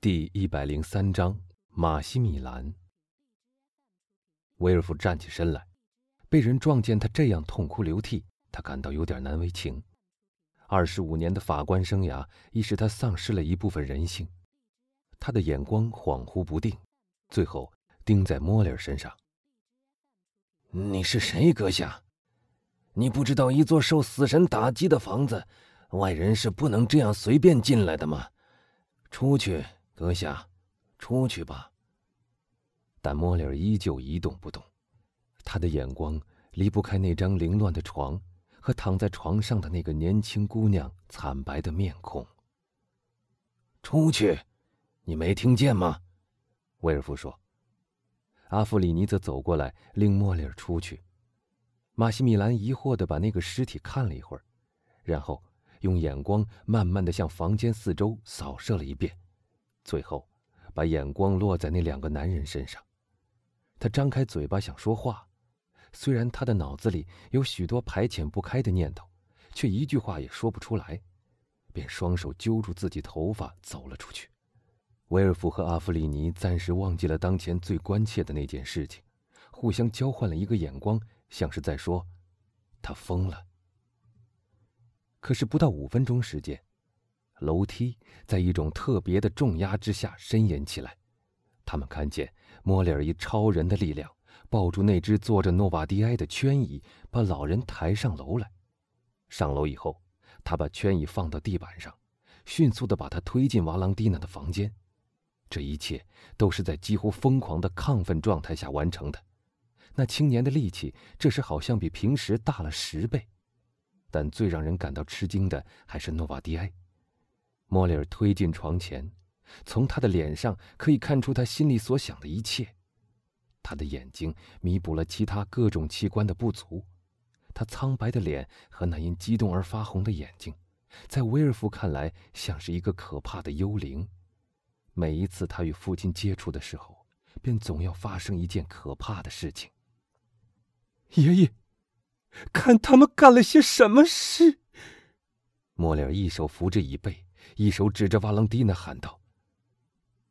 第一百零三章马西米兰。威尔夫站起身来，被人撞见他这样痛哭流涕，他感到有点难为情。二十五年的法官生涯已使他丧失了一部分人性，他的眼光恍惚不定，最后盯在莫里尔身上。你是谁，阁下？你不知道一座受死神打击的房子，外人是不能这样随便进来的吗？出去。阁下，出去吧。但莫里尔依旧一动不动，他的眼光离不开那张凌乱的床和躺在床上的那个年轻姑娘惨白的面孔。出去，你没听见吗？威尔夫说。阿弗里尼则走过来，令莫里尔出去。马西米兰疑惑地把那个尸体看了一会儿，然后用眼光慢慢地向房间四周扫射了一遍。最后，把眼光落在那两个男人身上。他张开嘴巴想说话，虽然他的脑子里有许多排遣不开的念头，却一句话也说不出来，便双手揪住自己头发走了出去。威尔夫和阿弗里尼暂时忘记了当前最关切的那件事情，互相交换了一个眼光，像是在说：“他疯了。”可是不到五分钟时间。楼梯在一种特别的重压之下呻吟起来，他们看见莫里尔以超人的力量抱住那只坐着诺瓦迪埃的圈椅，把老人抬上楼来。上楼以后，他把圈椅放到地板上，迅速地把他推进瓦朗蒂娜的房间。这一切都是在几乎疯狂的亢奋状态下完成的。那青年的力气这时好像比平时大了十倍，但最让人感到吃惊的还是诺瓦迪埃。莫里尔推进床前，从他的脸上可以看出他心里所想的一切。他的眼睛弥补了其他各种器官的不足，他苍白的脸和那因激动而发红的眼睛，在威尔夫看来像是一个可怕的幽灵。每一次他与父亲接触的时候，便总要发生一件可怕的事情。爷爷，看他们干了些什么事！莫里尔一手扶着椅背。一手指着瓦朗蒂娜喊道：“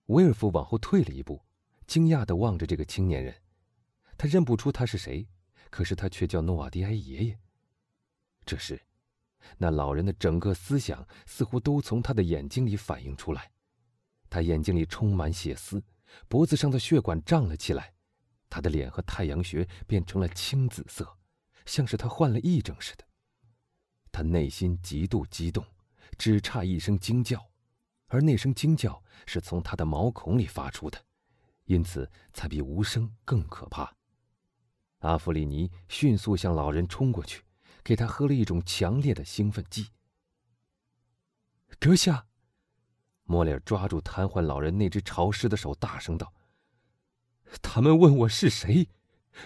威尔夫往后退了一步，惊讶地望着这个青年人。他认不出他是谁，可是他却叫诺瓦迪埃爷爷。这时，那老人的整个思想似乎都从他的眼睛里反映出来。他眼睛里充满血丝，脖子上的血管胀了起来，他的脸和太阳穴变成了青紫色，像是他患了癔症似的。他内心极度激动。”只差一声惊叫，而那声惊叫是从他的毛孔里发出的，因此才比无声更可怕。阿弗里尼迅速向老人冲过去，给他喝了一种强烈的兴奋剂。阁下，莫里尔抓住瘫痪老人那只潮湿的手，大声道：“他们问我是谁，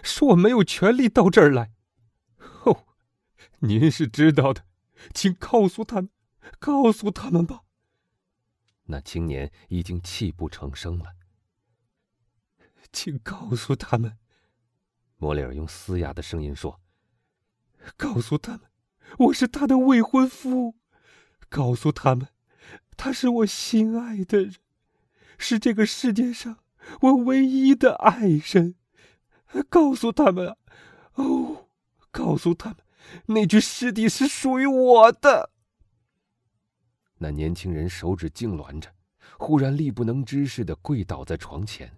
说我没有权利到这儿来。哦，您是知道的，请告诉他们。”告诉他们吧。那青年已经泣不成声了。请告诉他们，莫里尔用嘶哑的声音说：“告诉他们，我是他的未婚夫。告诉他们，他是我心爱的人，是这个世界上我唯一的爱人。告诉他们，哦，告诉他们，那具尸体是属于我的。”那年轻人手指痉挛着，忽然力不能支似的跪倒在床前。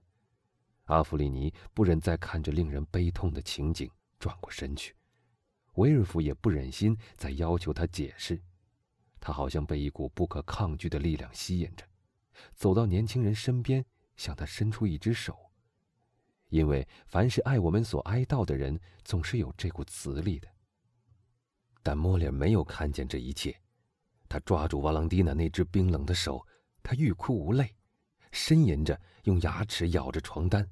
阿弗里尼不忍再看着令人悲痛的情景，转过身去。维尔夫也不忍心再要求他解释，他好像被一股不可抗拒的力量吸引着，走到年轻人身边，向他伸出一只手。因为凡是爱我们所哀悼的人，总是有这股磁力的。但莫里没有看见这一切。他抓住瓦朗蒂娜那只冰冷的手，他欲哭无泪，呻吟着，用牙齿咬着床单。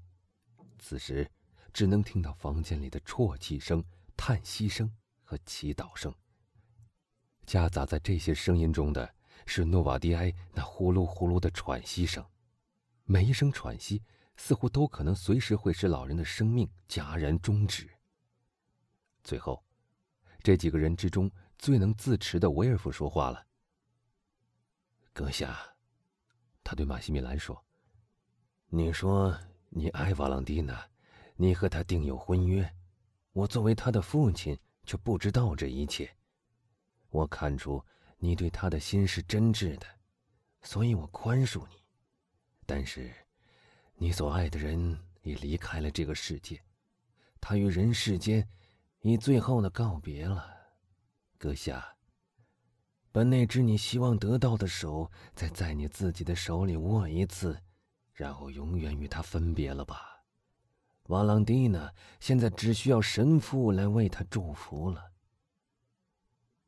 此时，只能听到房间里的啜泣声、叹息声和祈祷声。夹杂在这些声音中的是诺瓦迪埃那呼噜呼噜的喘息声，每一声喘息似乎都可能随时会使老人的生命戛然终止。最后，这几个人之中最能自持的维尔夫说话了。阁下，他对马西米兰说：“你说你爱瓦朗蒂娜，你和她订有婚约，我作为她的父亲却不知道这一切。我看出你对他的心是真挚的，所以我宽恕你。但是，你所爱的人已离开了这个世界，他与人世间以最后的告别了，阁下。”把那只你希望得到的手，再在你自己的手里握一次，然后永远与他分别了吧。瓦朗蒂娜现在只需要神父来为他祝福了。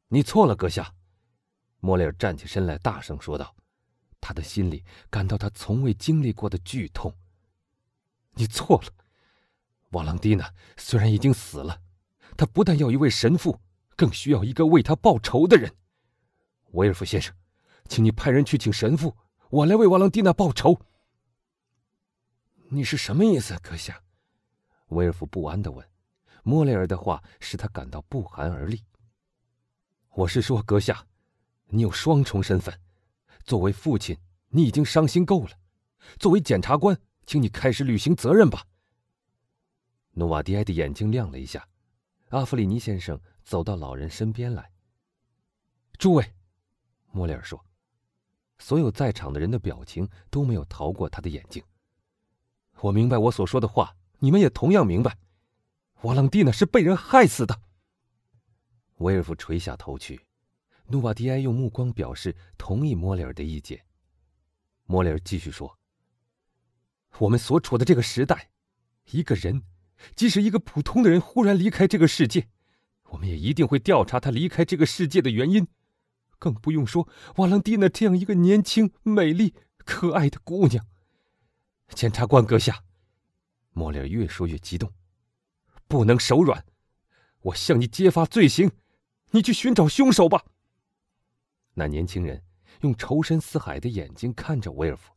你错了，阁下。莫雷尔站起身来，大声说道，他的心里感到他从未经历过的剧痛。你错了，瓦朗蒂娜虽然已经死了，他不但要一位神父，更需要一个为他报仇的人。威尔夫先生，请你派人去请神父，我来为瓦朗蒂娜报仇。你是什么意思，阁下？威尔夫不安的问。莫雷尔的话使他感到不寒而栗。我是说，阁下，你有双重身份，作为父亲，你已经伤心够了；作为检察官，请你开始履行责任吧。努瓦迪埃的眼睛亮了一下，阿弗里尼先生走到老人身边来。诸位。莫里尔说：“所有在场的人的表情都没有逃过他的眼睛。我明白我所说的话，你们也同样明白。瓦朗蒂娜是被人害死的。”威尔夫垂下头去，努瓦迪埃用目光表示同意莫里尔的意见。莫里尔继续说：“我们所处的这个时代，一个人，即使一个普通的人忽然离开这个世界，我们也一定会调查他离开这个世界的原因。”更不用说瓦朗蒂娜这样一个年轻、美丽、可爱的姑娘。检察官阁下，莫里尔越说越激动，不能手软，我向你揭发罪行，你去寻找凶手吧。那年轻人用仇深似海的眼睛看着威尔夫，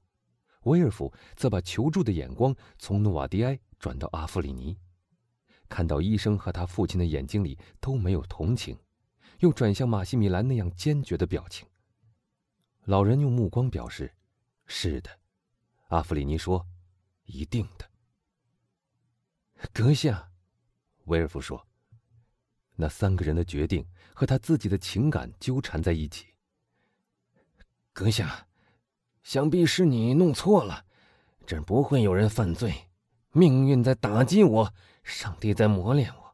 威尔夫则把求助的眼光从努瓦迪埃转到阿弗里尼，看到医生和他父亲的眼睛里都没有同情。又转向马西米兰那样坚决的表情。老人用目光表示：“是的。”阿弗里尼说：“一定的。”阁下，威尔夫说：“那三个人的决定和他自己的情感纠缠在一起。”阁下，想必是你弄错了，这儿不会有人犯罪，命运在打击我，上帝在磨练我。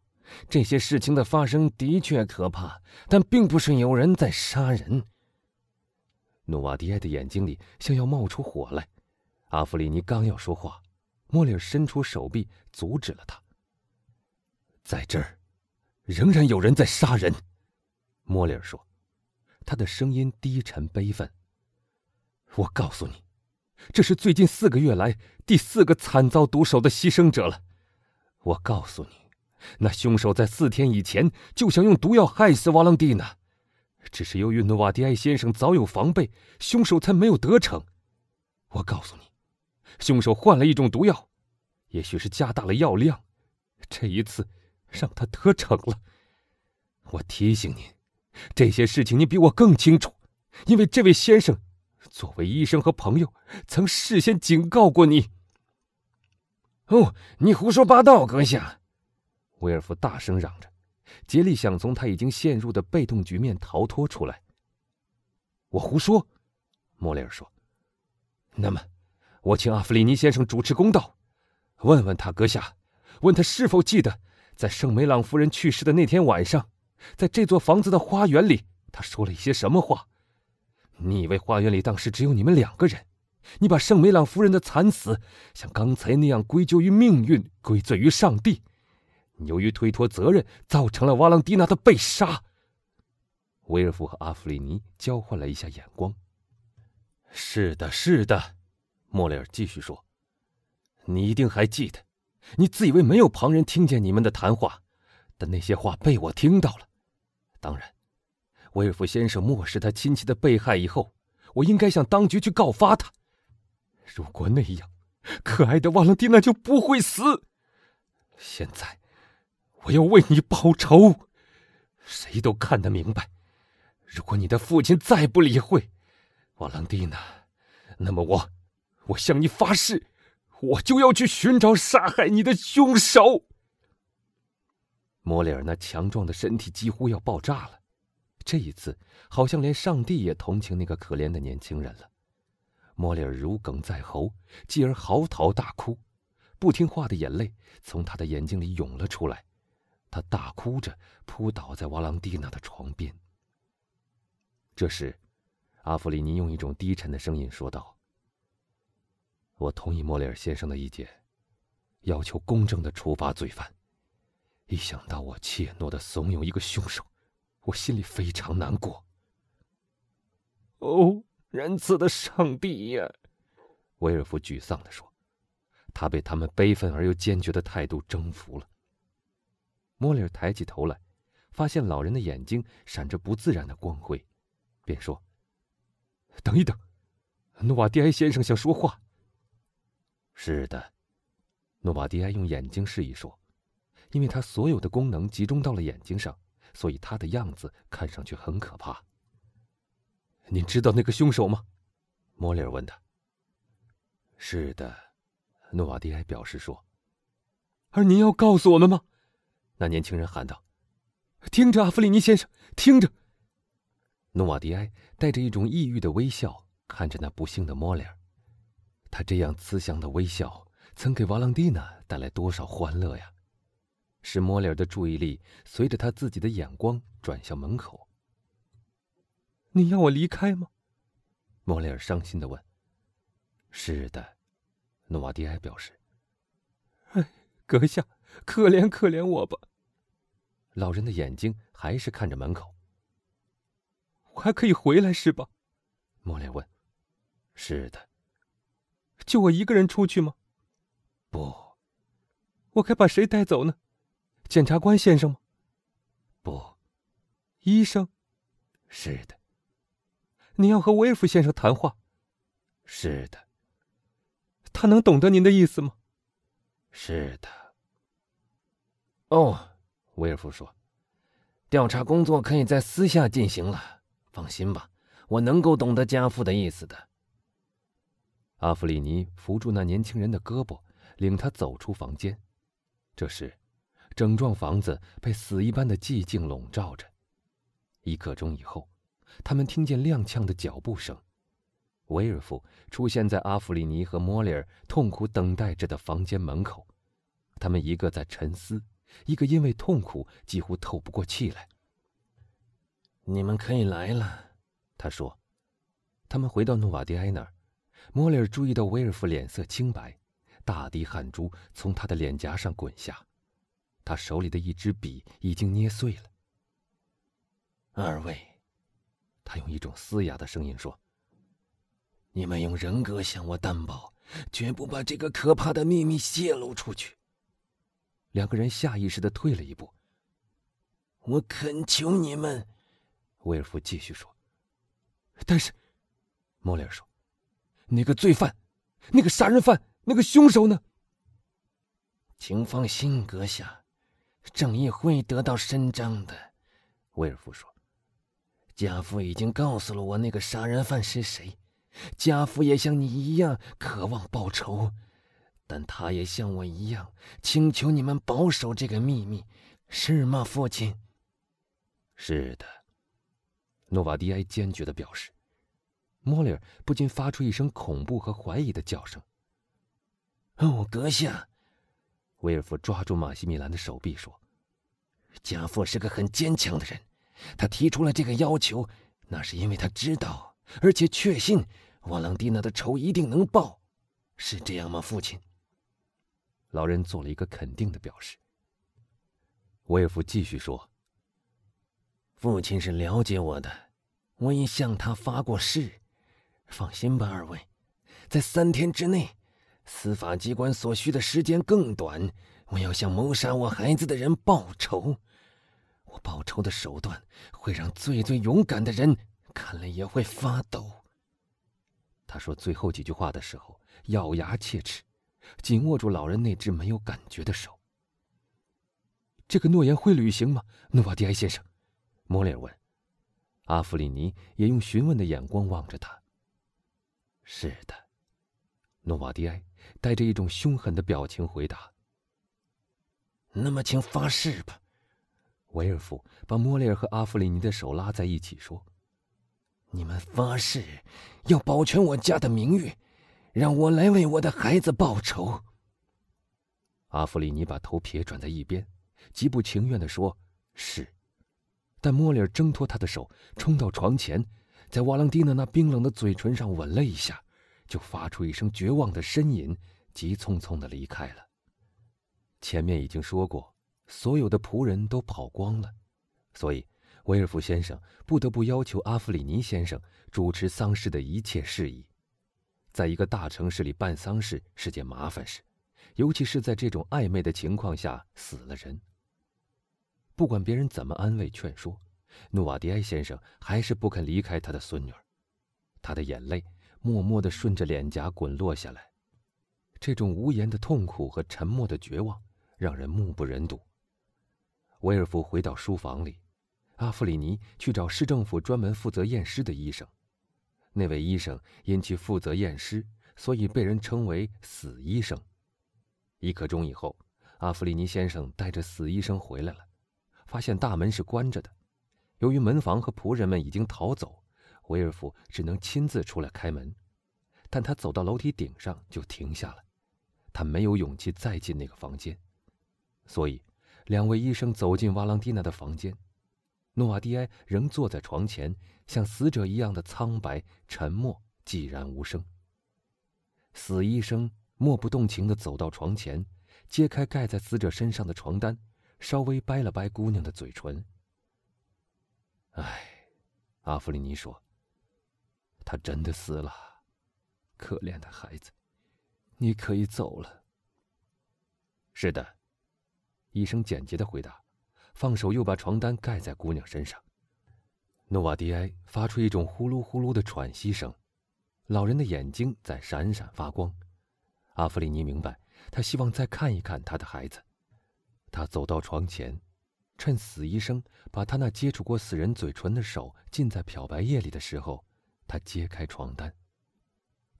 这些事情的发生的确可怕，但并不是有人在杀人。努瓦迪埃的眼睛里像要冒出火来。阿弗里尼刚要说话，莫里尔伸出手臂阻止了他。在这儿，仍然有人在杀人。莫里尔说，他的声音低沉悲愤。我告诉你，这是最近四个月来第四个惨遭毒手的牺牲者了。我告诉你。那凶手在四天以前就想用毒药害死瓦朗蒂娜，只是由于诺瓦迪埃先生早有防备，凶手才没有得逞。我告诉你，凶手换了一种毒药，也许是加大了药量，这一次让他得逞了。我提醒您，这些事情你比我更清楚，因为这位先生作为医生和朋友，曾事先警告过你。哦，你胡说八道，阁下！威尔夫大声嚷着，竭力想从他已经陷入的被动局面逃脱出来。我胡说，莫雷尔说。那么，我请阿弗里尼先生主持公道，问问他阁下，问他是否记得，在圣梅朗夫人去世的那天晚上，在这座房子的花园里，他说了一些什么话？你以为花园里当时只有你们两个人？你把圣梅朗夫人的惨死像刚才那样归咎于命运，归罪于上帝？由于推脱责任，造成了瓦朗蒂娜的被杀。威尔夫和阿弗里尼交换了一下眼光。是的，是的，莫雷尔继续说：“你一定还记得，你自以为没有旁人听见你们的谈话，但那些话被我听到了。当然，威尔夫先生漠视他亲戚的被害以后，我应该向当局去告发他。如果那样，可爱的瓦朗蒂娜就不会死。现在。”我要为你报仇，谁都看得明白。如果你的父亲再不理会瓦朗蒂娜，那么我我向你发誓，我就要去寻找杀害你的凶手。莫里尔那强壮的身体几乎要爆炸了，这一次好像连上帝也同情那个可怜的年轻人了。莫里尔如鲠在喉，继而嚎啕大哭，不听话的眼泪从他的眼睛里涌了出来，他大哭着扑倒在瓦朗蒂娜的床边。这时，阿弗里尼用一种低沉的声音说道：“我同意莫里尔先生的意见，要求公正的处罚罪犯。一想到我怯懦的怂恿一个凶手，我心里非常难过。”哦，仁慈的上帝呀！威尔夫沮丧地说，他被他们悲愤而又坚决的态度征服了。莫里尔抬起头来，发现老人的眼睛闪着不自然的光辉。便说：“等一等，诺瓦迪埃先生想说话。”“是的。”诺瓦迪埃用眼睛示意说：“因为他所有的功能集中到了眼睛上，所以他的样子看上去很可怕。”“您知道那个凶手吗？”莫里尔问他。“是的。”诺瓦迪埃表示说。“而您要告诉我们吗？”那年轻人喊道。“听着，阿弗里尼先生，听着。”诺瓦迪埃带着一种抑郁的微笑看着那不幸的莫里尔，他这样慈祥的微笑曾给瓦朗蒂娜带来多少欢乐呀！使莫里尔的注意力随着他自己的眼光转向门口。你要我离开吗？莫里尔伤心的问。是的，诺瓦迪埃表示。哎，阁下，可怜可怜我吧！老人的眼睛还是看着门口。我还可以回来是吧？莫连问。是的。就我一个人出去吗？不。我该把谁带走呢？检察官先生吗？不。医生。是的。您要和威尔夫先生谈话。是的。他能懂得您的意思吗？是的。哦，威尔夫说：“调查工作可以在私下进行了。”放心吧，我能够懂得家父的意思的。阿弗里尼扶住那年轻人的胳膊，领他走出房间。这时，整幢房子被死一般的寂静笼罩着。一刻钟以后，他们听见踉跄的脚步声。威尔夫出现在阿弗里尼和莫里尔痛苦等待着的房间门口。他们一个在沉思，一个因为痛苦几乎透不过气来。你们可以来了，他说。他们回到诺瓦迪埃那儿，莫里尔注意到威尔夫脸色青白，大滴汗珠从他的脸颊上滚下，他手里的一支笔已经捏碎了。二位，他用一种嘶哑的声音说：“你们用人格向我担保，绝不把这个可怕的秘密泄露出去。”两个人下意识的退了一步。我恳求你们。威尔夫继续说：“但是，莫里尔说，那个罪犯，那个杀人犯，那个凶手呢？请放心，阁下，正义会得到伸张的。”威尔夫说：“家父已经告诉了我那个杀人犯是谁，家父也像你一样渴望报仇，但他也像我一样请求你们保守这个秘密，是吗，父亲？”“是的。”诺瓦迪埃坚决的表示，莫里尔不禁发出一声恐怖和怀疑的叫声。“哦，阁下！”威尔夫抓住马西米兰的手臂说，“家父是个很坚强的人，他提出了这个要求，那是因为他知道，而且确信瓦朗蒂娜的仇一定能报，是这样吗，父亲？”老人做了一个肯定的表示。威尔夫继续说。父亲是了解我的，我已向他发过誓。放心吧，二位，在三天之内，司法机关所需的时间更短。我要向谋杀我孩子的人报仇。我报仇的手段会让最最勇敢的人看了也会发抖。他说最后几句话的时候，咬牙切齿，紧握住老人那只没有感觉的手。这个诺言会履行吗，诺瓦迪埃先生？莫里尔问，阿弗里尼也用询问的眼光望着他。是的，诺瓦迪埃带着一种凶狠的表情回答：“那么，请发誓吧。”维尔夫把莫里尔和阿弗里尼的手拉在一起说：“你们发誓要保全我家的名誉，让我来为我的孩子报仇。”阿弗里尼把头撇转在一边，极不情愿地说：“是。”但莫里尔挣脱他的手，冲到床前，在瓦朗蒂娜那冰冷的嘴唇上吻了一下，就发出一声绝望的呻吟，急匆匆地离开了。前面已经说过，所有的仆人都跑光了，所以威尔夫先生不得不要求阿弗里尼先生主持丧事的一切事宜。在一个大城市里办丧事是件麻烦事。尤其是在这种暧昧的情况下死了人。不管别人怎么安慰劝说，努瓦迪埃先生还是不肯离开他的孙女儿。他的眼泪默默地顺着脸颊滚落下来，这种无言的痛苦和沉默的绝望让人目不忍睹。威尔夫回到书房里，阿弗里尼去找市政府专门负责验尸的医生。那位医生因其负责验尸，所以被人称为“死医生”。一刻钟以后，阿弗里尼先生带着死医生回来了，发现大门是关着的。由于门房和仆人们已经逃走，维尔夫只能亲自出来开门。但他走到楼梯顶上就停下了，他没有勇气再进那个房间。所以，两位医生走进瓦朗蒂娜的房间，诺瓦蒂埃仍坐在床前，像死者一样的苍白、沉默、寂然无声。死医生。默不动情地走到床前，揭开盖在死者身上的床单，稍微掰了掰姑娘的嘴唇。唉，阿弗里尼说：“他真的死了，可怜的孩子，你可以走了。”是的，医生简洁的回答，放手又把床单盖在姑娘身上。诺瓦迪埃发出一种呼噜呼噜的喘息声，老人的眼睛在闪闪发光。阿弗里尼明白，他希望再看一看他的孩子。他走到床前，趁死医生把他那接触过死人嘴唇的手浸在漂白液里的时候，他揭开床单，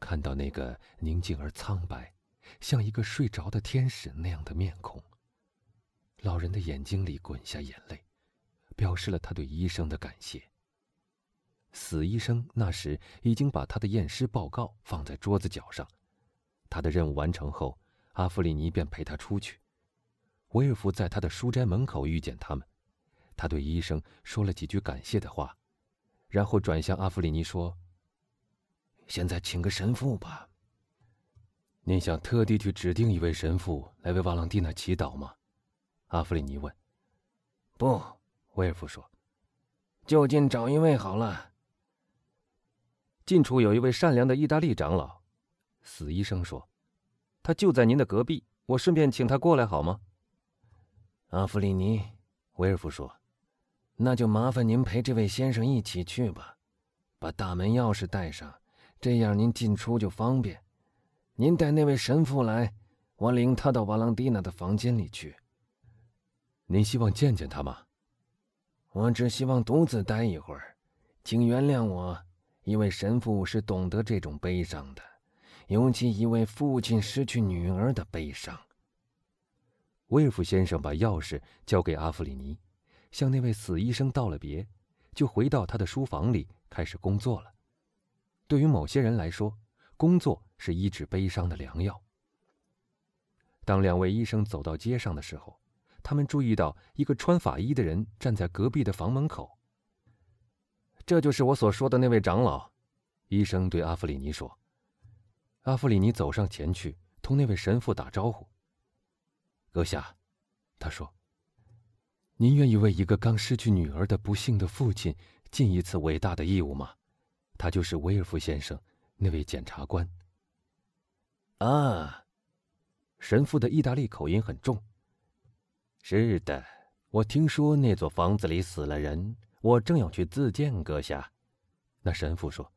看到那个宁静而苍白，像一个睡着的天使那样的面孔。老人的眼睛里滚下眼泪，表示了他对医生的感谢。死医生那时已经把他的验尸报告放在桌子角上。他的任务完成后，阿弗里尼便陪他出去。威尔夫在他的书斋门口遇见他们，他对医生说了几句感谢的话，然后转向阿弗里尼说：“现在请个神父吧。”您想特地去指定一位神父来为瓦朗蒂娜祈祷吗？阿弗里尼问。“不。”威尔夫说，“就近找一位好了。近处有一位善良的意大利长老。”死医生说：“他就在您的隔壁，我顺便请他过来好吗？”阿弗里尼，威尔夫说：“那就麻烦您陪这位先生一起去吧，把大门钥匙带上，这样您进出就方便。您带那位神父来，我领他到瓦朗蒂娜的房间里去。您希望见见他吗？我只希望独自待一会儿，请原谅我，因为神父是懂得这种悲伤的。”尤其一位父亲失去女儿的悲伤。威尔夫先生把钥匙交给阿弗里尼，向那位死医生道了别，就回到他的书房里开始工作了。对于某些人来说，工作是医治悲伤的良药。当两位医生走到街上的时候，他们注意到一个穿法衣的人站在隔壁的房门口。这就是我所说的那位长老，医生对阿弗里尼说。阿弗里尼走上前去，同那位神父打招呼。阁下，他说：“您愿意为一个刚失去女儿的不幸的父亲尽一次伟大的义务吗？”他就是威尔夫先生，那位检察官。啊，神父的意大利口音很重。是的，我听说那座房子里死了人，我正要去自荐，阁下。那神父说。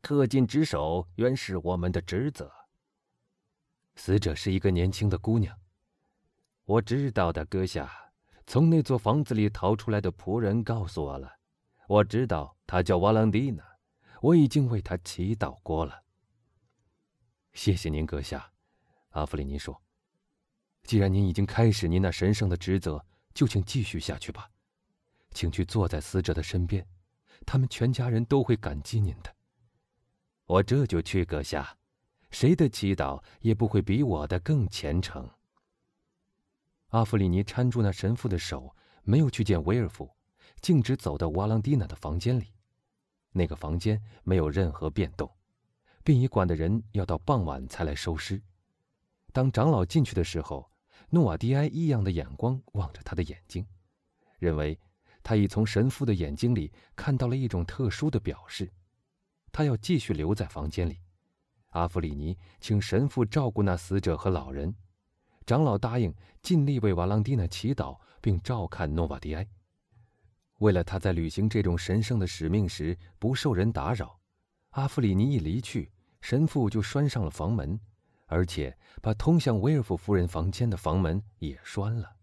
恪尽职守原是我们的职责。死者是一个年轻的姑娘。我知道的，阁下。从那座房子里逃出来的仆人告诉我了。我知道她叫瓦朗蒂娜。我已经为她祈祷过了。谢谢您，阁下。阿弗里尼说：“既然您已经开始您那神圣的职责，就请继续下去吧。请去坐在死者的身边，他们全家人都会感激您的。”我这就去，阁下。谁的祈祷也不会比我的更虔诚。阿弗里尼搀住那神父的手，没有去见威尔夫，径直走到瓦朗蒂娜的房间里。那个房间没有任何变动，殡仪馆的人要到傍晚才来收尸。当长老进去的时候，诺瓦迪埃异样的眼光望着他的眼睛，认为他已从神父的眼睛里看到了一种特殊的表示。他要继续留在房间里。阿弗里尼请神父照顾那死者和老人，长老答应尽力为瓦朗蒂娜祈祷并照看诺瓦迪埃。为了他在履行这种神圣的使命时不受人打扰，阿弗里尼一离去，神父就拴上了房门，而且把通向威尔夫夫人房间的房门也拴了。